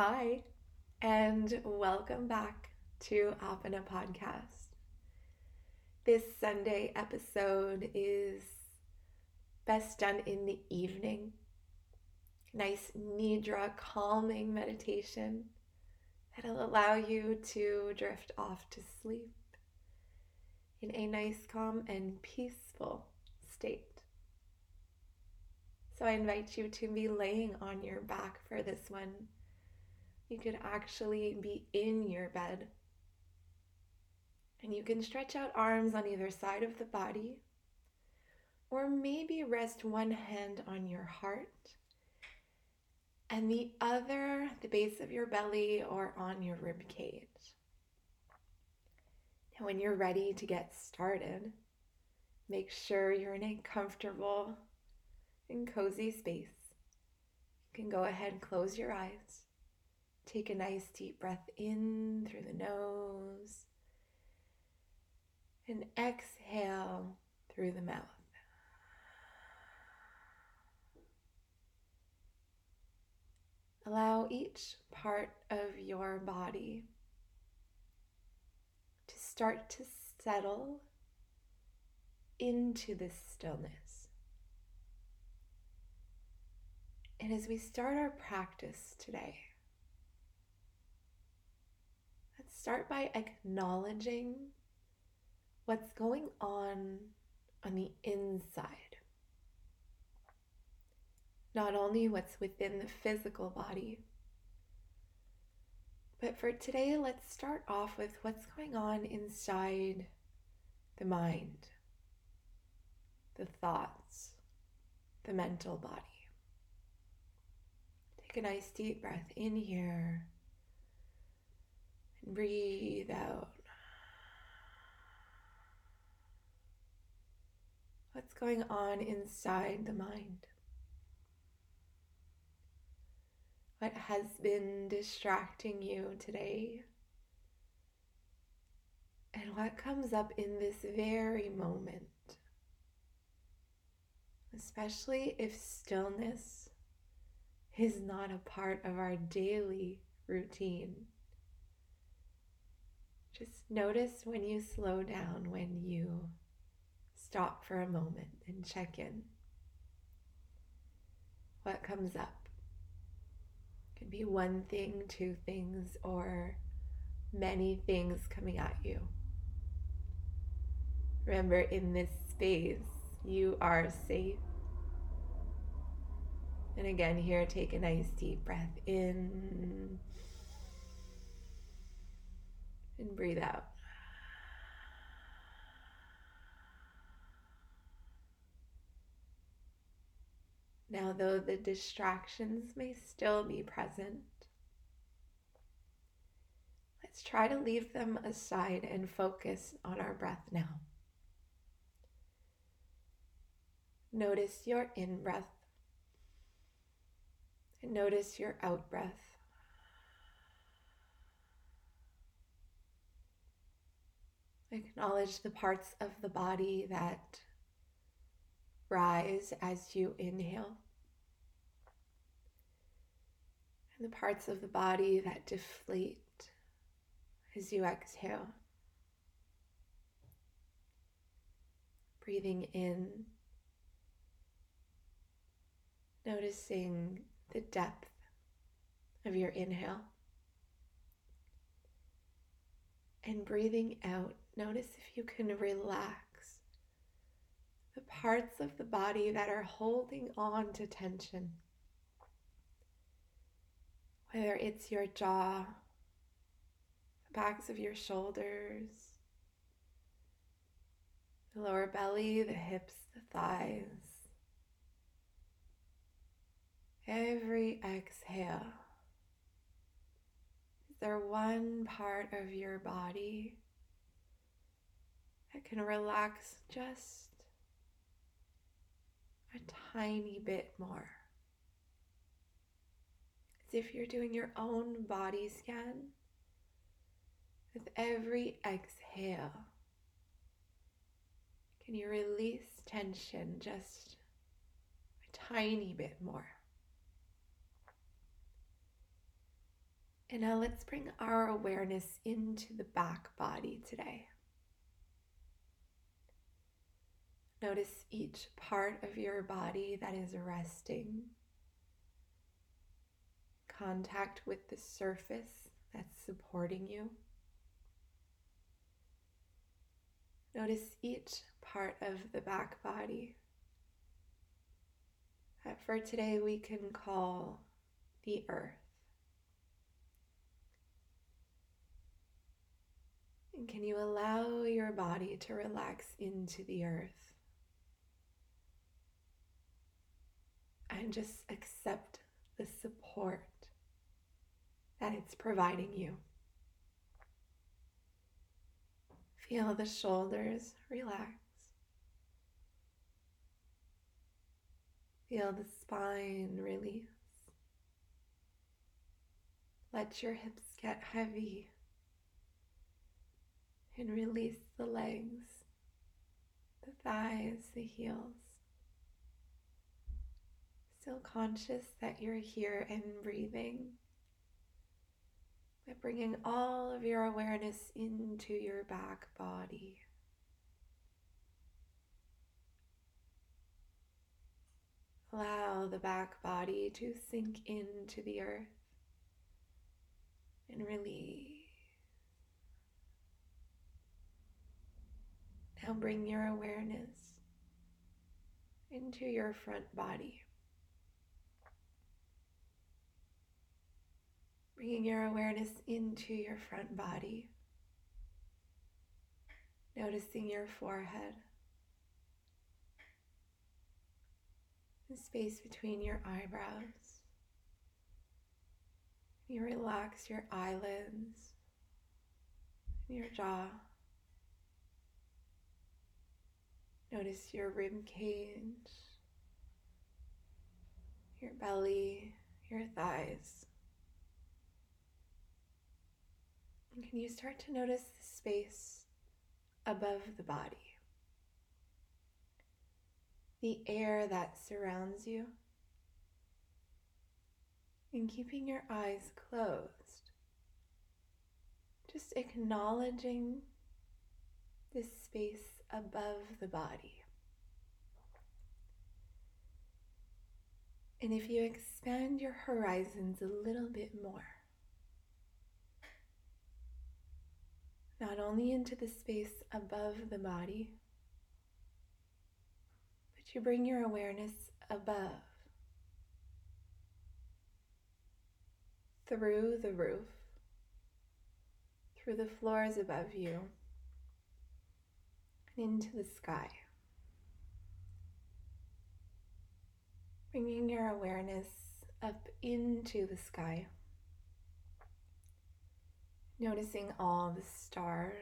Hi, and welcome back to Apana Podcast. This Sunday episode is best done in the evening. Nice Nidra calming meditation that'll allow you to drift off to sleep in a nice, calm, and peaceful state. So I invite you to be laying on your back for this one. You could actually be in your bed. And you can stretch out arms on either side of the body, or maybe rest one hand on your heart and the other the base of your belly or on your rib cage. Now, when you're ready to get started, make sure you're in a comfortable and cozy space. You can go ahead and close your eyes. Take a nice deep breath in through the nose and exhale through the mouth. Allow each part of your body to start to settle into this stillness. And as we start our practice today, let's start by acknowledging what's going on on the inside not only what's within the physical body. But for today, let's start off with what's going on inside the mind, the thoughts, the mental body. Take a nice deep breath in here breathe out. What's going on inside the mind? What has been distracting you today? And what comes up in this very moment? Especially if stillness is not a part of our daily routine. Just notice when you slow down, when you stop for a moment and check in. What comes up? It Could be one thing, two things, or many things coming at you. Remember, in this space, you are safe. And again, here, take a nice deep breath in and breathe out. Now, though the distractions may still be present, let's try to leave them aside and focus on our breath now. Notice your in breath and notice your out breath. Acknowledge the parts of the body that rise as you inhale, and the parts of the body that deflate as you exhale. Breathing in, noticing the depth of your inhale. And breathing out, notice if you can relax the parts of the body that are holding on to tension. Whether it's your jaw, the backs of your shoulders, the lower belly, the hips, the thighs. Every exhale, is there one part of your body that can relax just a tiny bit more. As if you're doing your own body scan with every exhale. Can you release tension just a tiny bit more? And now let's bring our awareness into the back body today. Notice each part of your body that is resting. Contact with the surface that's supporting you. Notice each part of the back body that for today we can call the earth. And can you allow your body to relax into the earth? And just accept the support that it's providing you. Feel the shoulders relax. Feel the spine release. Let your hips get heavy and release the legs, the thighs, the heels. Still conscious that you're here and breathing, by bringing all of your awareness into your back body. Allow the back body to sink into the earth and release. Now bring your awareness into your front body. Bringing your awareness into your front body. Noticing your forehead, the space between your eyebrows. You relax your eyelids, your jaw. Notice your rib cage, your belly, your thighs. Can you start to notice the space above the body? The air that surrounds you. And keeping your eyes closed, just acknowledging this space above the body. And if you expand your horizons a little bit more, not only into the space above the body, but you bring your awareness above, through the roof, through the floors above you and into the sky. Bringing your awareness up into the sky. Noticing all the stars,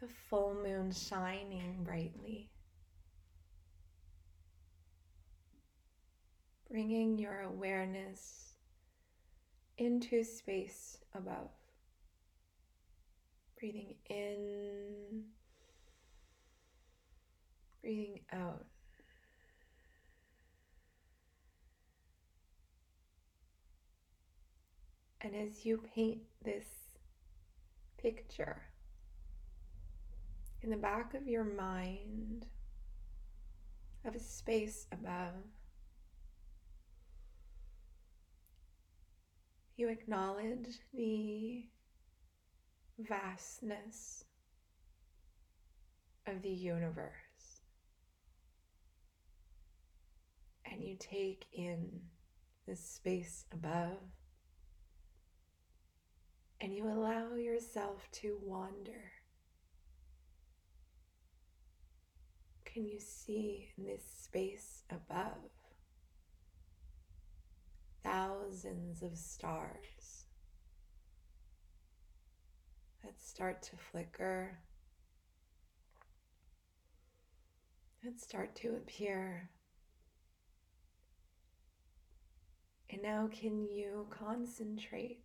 the full moon shining brightly. Bringing your awareness into space above. Breathing in, breathing out. And as you paint this picture in the back of your mind of a space above, you acknowledge the vastness of the universe. And you take in this space above and you allow yourself to wander. Can you see in this space above thousands of stars? that start to flicker, that start to appear. And now, can you concentrate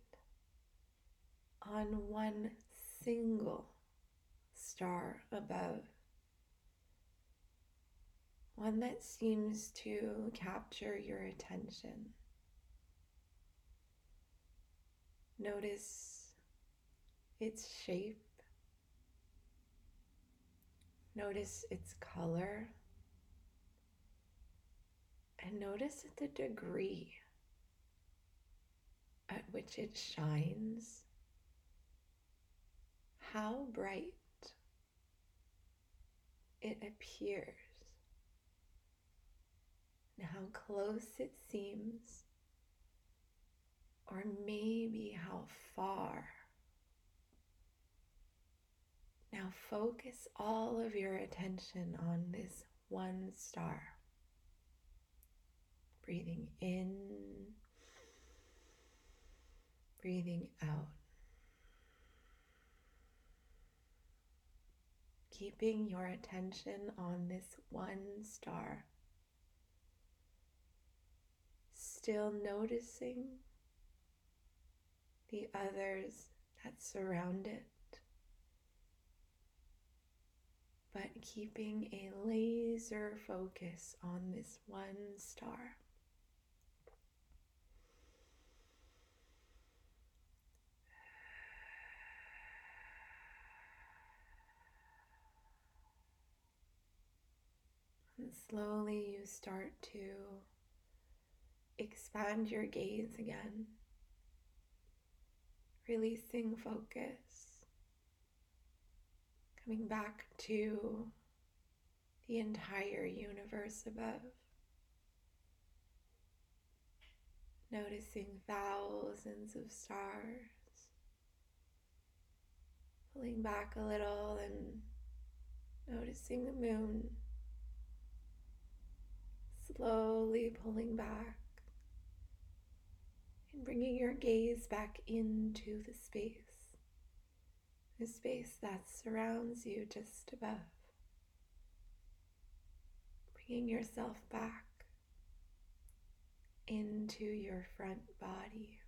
on one single star above? One that seems to capture your attention. Notice its shape. Notice its color. And notice the degree at which it shines. How bright it appears and how close it seems, or maybe how far. Now focus all of your attention on this one star. Breathing in, breathing out. Keeping your attention on this one star. Still noticing the others that surround it, but keeping a laser focus on this one star. Slowly you start to expand your gaze again, releasing focus, coming back to the entire universe above. Noticing thousands of stars, pulling back a little and noticing the moon slowly pulling back and bringing your gaze back into the space, the space that surrounds you just above. Bringing yourself back into your front body.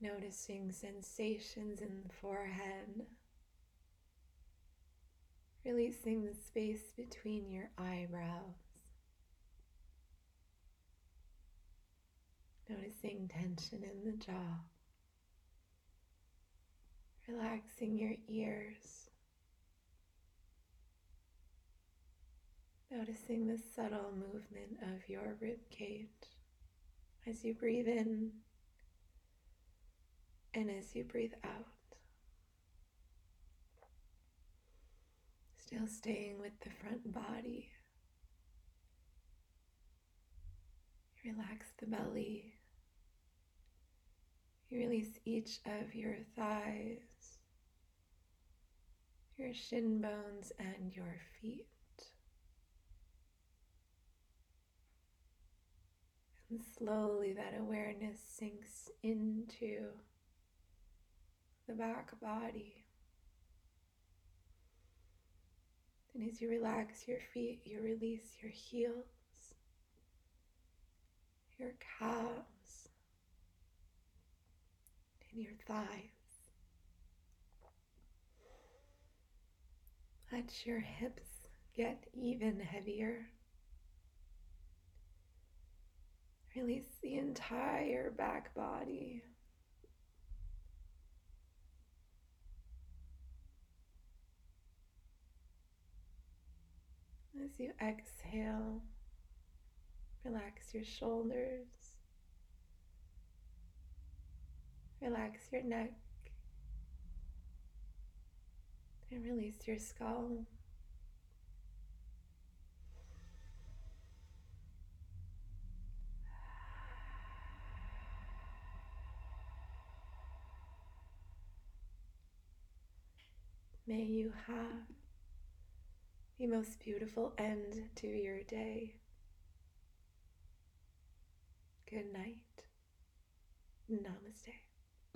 Noticing sensations in the forehead releasing the space between your eyebrows. Noticing tension in the jaw. Relaxing your ears. Noticing the subtle movement of your rib cage as you breathe in and as you breathe out. Still staying with the front body. Relax the belly. You release each of your thighs, your shin bones, and your feet. And slowly that awareness sinks into the back body. And as you relax your feet, you release your heels, your calves, and your thighs. Let your hips get even heavier. Release the entire back body. As you exhale, relax your shoulders, relax your neck, and release your skull. May you have the most beautiful end to your day. Good night. Namaste.